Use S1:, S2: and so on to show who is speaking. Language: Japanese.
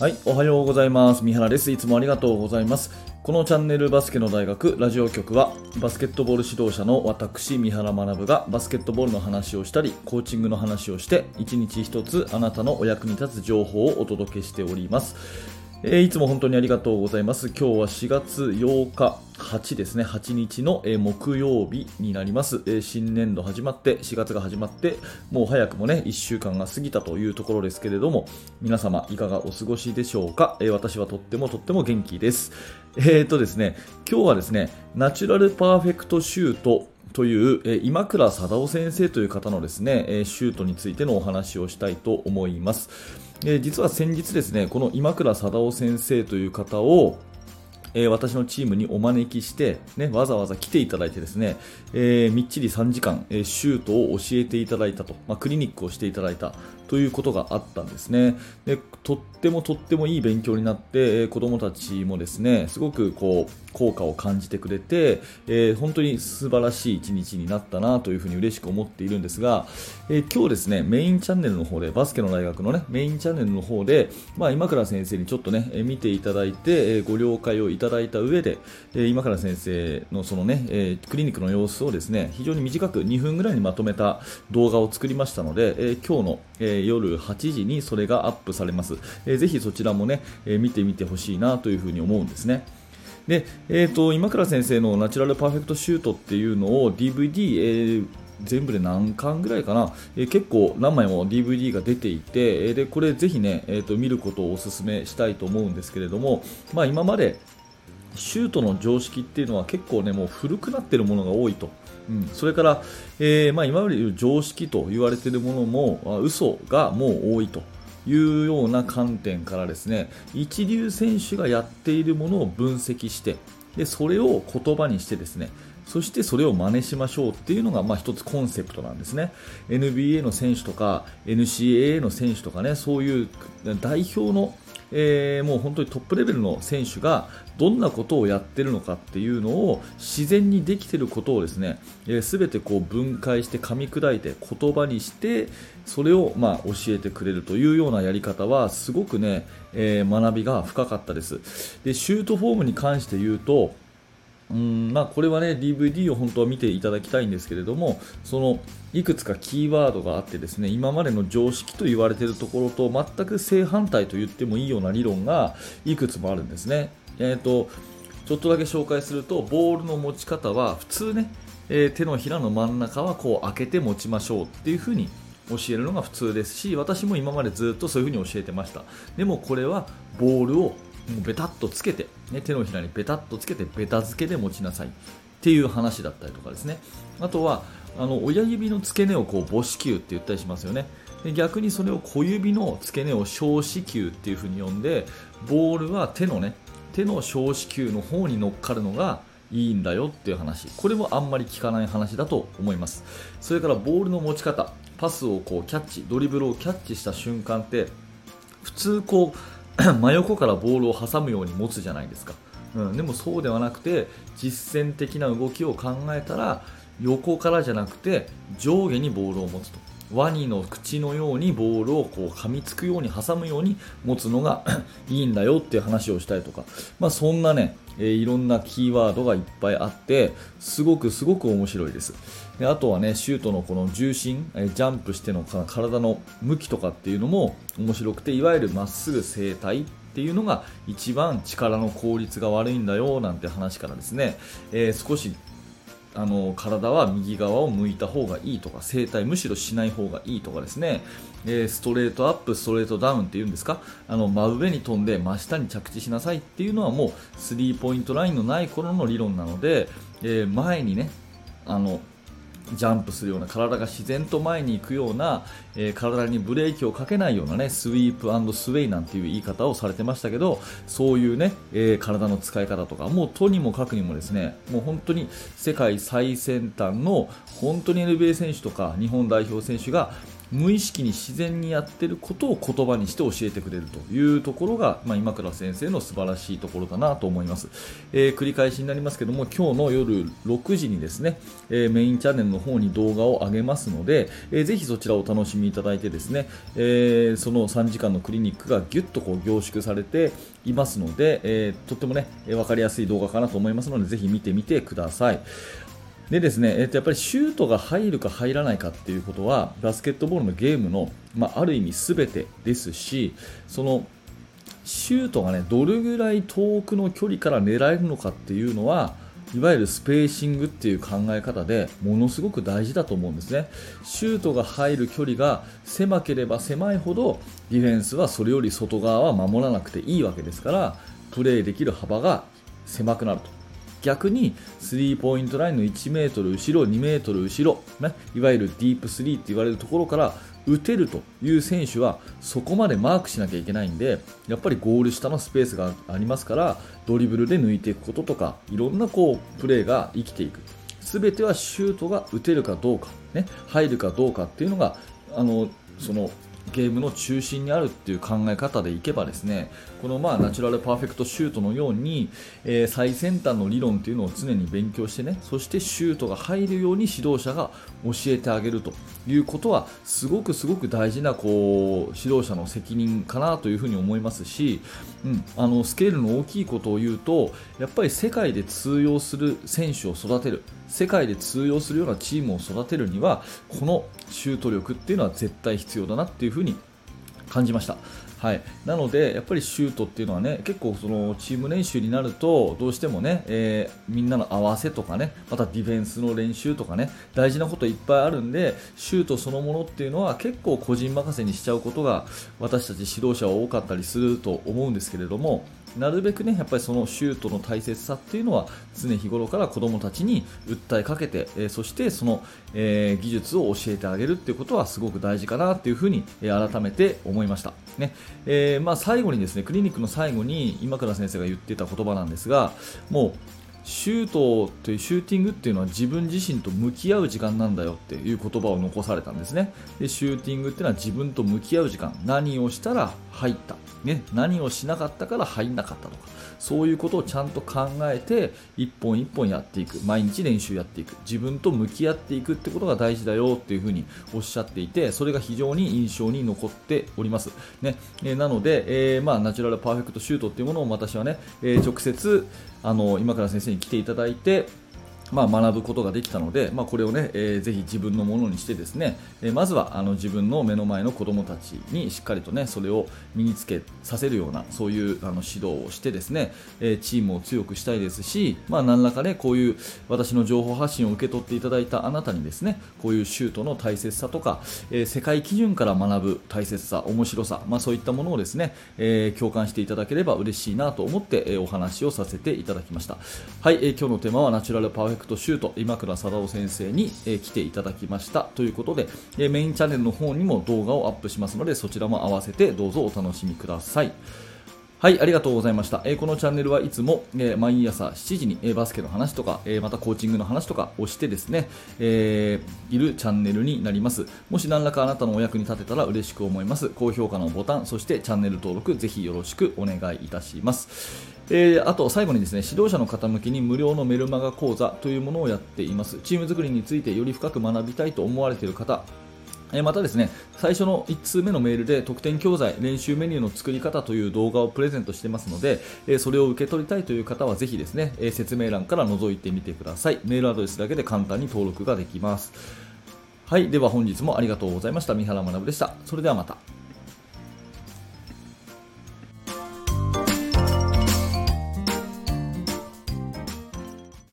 S1: はい、おはようございます。三原です。いつもありがとうございます。このチャンネルバスケの大学ラジオ局はバスケットボール指導者の私三原学がバスケットボールの話をしたりコーチングの話をして一日一つあなたのお役に立つ情報をお届けしております。えーいつも本当にありがとうございます。今日は4月8日、8ですね、8日の、えー木曜日になります、えー新年度始まって、4月が始まって、もう早くもね、1週間が過ぎたというところですけれども、皆様いかがお過ごしでしょうか、えー私はとってもとっても元気です。えーとですね、今日はですね、ナチュラルパーフェクトシュートという、えー今倉貞夫先生という方のですね、えーシュートについてのお話をしたいと思います。え実は先日ですね、この今倉貞夫先生という方を、えー私のチームにお招きして、ね、わざわざ来ていただいてですね、えーみっちり3時間、えーシュートを教えていただいたと、まあ、クリニックをしていただいたということがあったんですね。でとってもとってもいい勉強になって、えー子どもたちもですね、すごくこう効果を感じてくれて、えー本当に素晴らしい一日になったなというふうに嬉しく思っているんですが、えー今日ですね、メインチャンネルの方で、バスケの大学のね、メインチャンネルの方で、まあ、今倉先生にちょっとね、えー見ていただいて、えーご了解をいただいた上で、えー今倉先生のそのね、えークリニックの様子をですね、非常に短く2分ぐらいにまとめた動画を作りましたので、えー今日の、えー夜8時にそれがアップされます。えーぜひそちらもね、えー見てみてほしいなというふうに思うんですね。で、えー、と今倉先生のナチュラルパーフェクトシュートっていうのを DVD、えー全部で何巻ぐらいかな、えー結構何枚も DVD が出ていて、えーでこれぜひね、えー、と見ることをお勧めしたいと思うんですけれども、まあ、今までシュートの常識っていうのは結構ねもう古くなっているものが多いと、うん、それから、えーまあ、今まで言う常識と言われているものもあ嘘がもう多いというような観点からですね一流選手がやっているものを分析してでそれを言葉にしてですねそしてそれを真似しましょうっていうのがまあ一つコンセプトなんですね。NBA の選手とか NCAA の選手とかねそういう代表のえーもう本当にトップレベルの選手がどんなことをやってるのかっていうのを自然にできていることをですね、えー、全てこう分解して噛み砕いて言葉にしてそれをま教えてくれるというようなやり方はすごくね、えー学びが深かったです。でシュートフォームに関して言うとうんまあ、これはね DVD を本当は見ていただきたいんですけれどもそのいくつかキーワードがあってですね今までの常識と言われているところと全く正反対と言ってもいいような理論がいくつもあるんですね。えーとちょっとだけ紹介するとボールの持ち方は普通ね、えー手のひらの真ん中はこう開けて持ちましょうっていう風に教えるのが普通ですし私も今までずっとそういう風に教えてましたでもこれはボールをもうベタっとつけて、ね、手のひらにベタっとつけてベタ付けで持ちなさい。っていう話だったりとかですね。あとはあの親指の付け根をこう母子球って言ったりしますよね。で逆にそれを小指の付け根を小子球っていう風に呼んでボールは手のね手の小子球の方に乗っかるのがいいんだよっていう話。これもあんまり聞かない話だと思います。それからボールの持ち方。パスをこうキャッチドリブルをキャッチした瞬間って普通こう 真横からボールを挟むように持つじゃないですか、うん、でもそうではなくて実践的な動きを考えたら横からじゃなくて上下にボールを持つと。ワニの口のようにボールをこう噛みつくように挟むように持つのが いいんだよっていう話をしたりとか、まあ、そんなね、えーいろんなキーワードがいっぱいあってすごくすごく面白いです。であとはねシュートのこの重心えージャンプしての体の向きとかっていうのも面白くていわゆるまっすぐ正対っていうのが一番力の効率が悪いんだよなんて話からですね、えー少しあの体は右側を向いた方がいいとか整体むしろしない方がいいとかですね、えーストレートアップストレートダウンっていうんですか？あの真上に飛んで真下に着地しなさいっていうのはもうスリーポイントラインのない頃の理論なので、えー前にねあのジャンプするような体が自然と前に行くような、えー体にブレーキをかけないようなねスイープスウェイなんていう言い方をされてましたけどそういうね、えー体の使い方とかもうとにもかくにもですねもう本当に世界最先端の本当に NBA 選手とか日本代表選手が無意識に自然にやってることを言葉にして教えてくれるというところが、まあ、今倉先生の素晴らしいところだなと思います、えー、繰り返しになりますけども今日の夜6時にですね、えー、メインチャンネルの方に動画を上げますので、えー、ぜひそちらをお楽しみいただいてですね、えその3時間のクリニックがぎゅっとこう凝縮されていますので、えとってもね分かりやすい動画かなと思いますのでぜひ見てみてください。でですね、えっと、やっぱりシュートが入るか入らないかっていうことはバスケットボールのゲームの、まあ、ある意味全てですしそのシュートがねどれぐらい遠くの距離から狙えるのかっていうのはいわゆるスペーシングっていう考え方でものすごく大事だと思うんですね。シュートが入る距離が狭ければ狭いほどディフェンスはそれより外側は守らなくていいわけですからプレーできる幅が狭くなると。逆にスリーポイントラインの1 m 後ろ、2 m 後ろ、ね、いわゆるディープスリーって言われるところから打てるという選手はそこまでマークしなきゃいけないんでやっぱりゴール下のスペースがありますからドリブルで抜いていくこととかいろんなこうプレーが生きていく。全てはシュートが打てるかどうか、ね、入るかどうかっていうのがあのそのゲームの中心にあるっていう考え方でいけばですねこのまあナチュラルパーフェクトシュートのように、えー、最先端の理論っていうのを常に勉強してねそしてシュートが入るように指導者が教えてあげるということはすごくすごく大事なこう指導者の責任かなというふうに思いますし、うん、あのスケールの大きいことを言うとやっぱり世界で通用する選手を育てる。世界で通用するようなチームを育てるにはこのシュート力っていうのは絶対必要だなっていうふうに感じました。はい、なので、やっぱりシュートっていうのはね結構そのチーム練習になるとどうしてもね、えー、みんなの合わせとかねまたディフェンスの練習とかね大事なこといっぱいあるんでシュートそのものっていうのは結構個人任せにしちゃうことが私たち指導者は多かったりすると思うんですけれどもなるべくねやっぱりそのシュートの大切さっていうのは常日頃から子どもたちに訴えかけて、えー、そしてその、えー、技術を教えてあげるっていうことはすごく大事かなっていうふうに、え、改めて思いました、ね。えまあ、最後にですねクリニックの最後に今倉先生が言ってた言葉なんですがもうシュートというシューティングっていうのは自分自身と向き合う時間なんだよっていう言葉を残されたんですね。でシューティングっていうのは自分と向き合う時間。何をしたら入った、ね、何をしなかったから入んなかったとか。そういうことをちゃんと考えて一本一本やっていく。毎日練習やっていく。自分と向き合っていくってことが大事だよっていうふうにおっしゃっていてそれが非常に印象に残っております、ねえ、なので、えー、まあ、ナチュラルパーフェクトシュートっていうものを私はね、えー、直接あの今から先生に来ていただいてまあ、学ぶことができたので、まあ、これをね、えー、ぜひ自分のものにしてですね、えー、まずはあの自分の目の前の子供たちにしっかりとねそれを身につけさせるようなそういうあの指導をしてですね、えー、チームを強くしたいですし、まあ、何らかねこういう私の情報発信を受け取っていただいたあなたにですねこういうシュートの大切さとか、え世界基準から学ぶ大切さ面白さ、まあ、そういったものをですね、え共感していただければ嬉しいなと思って、えお話をさせていただきました。はい、え今日のテーマはナチュラルパーフェクトシュート今倉貞夫先生に、え来ていただきましたということで、えメインチャンネルの方にも動画をアップしますのでそちらも合わせてどうぞお楽しみください。はい、ありがとうございました。えー、このチャンネルはいつも、えー、毎朝7時に、えー、バスケの話とか、えまたコーチングの話とかをしてですね、えいるチャンネルになります。もし何らかあなたのお役に立てたら嬉しく思います。高評価のボタン、そしてチャンネル登録、ぜひよろしくお願いいたします。えー、あと最後にですね指導者の方向けに無料のメルマガ講座というものをやっています。チーム作りについてより深く学びたいと思われている方。またですね最初の1通目のメールで特典教材練習メニューの作り方という動画をプレゼントしてますのでそれを受け取りたいという方はぜひですね説明欄から覗いてみてください。メールアドレスだけで簡単に登録ができます。はいでは本日もありがとうございました。三原学でした。それではまた。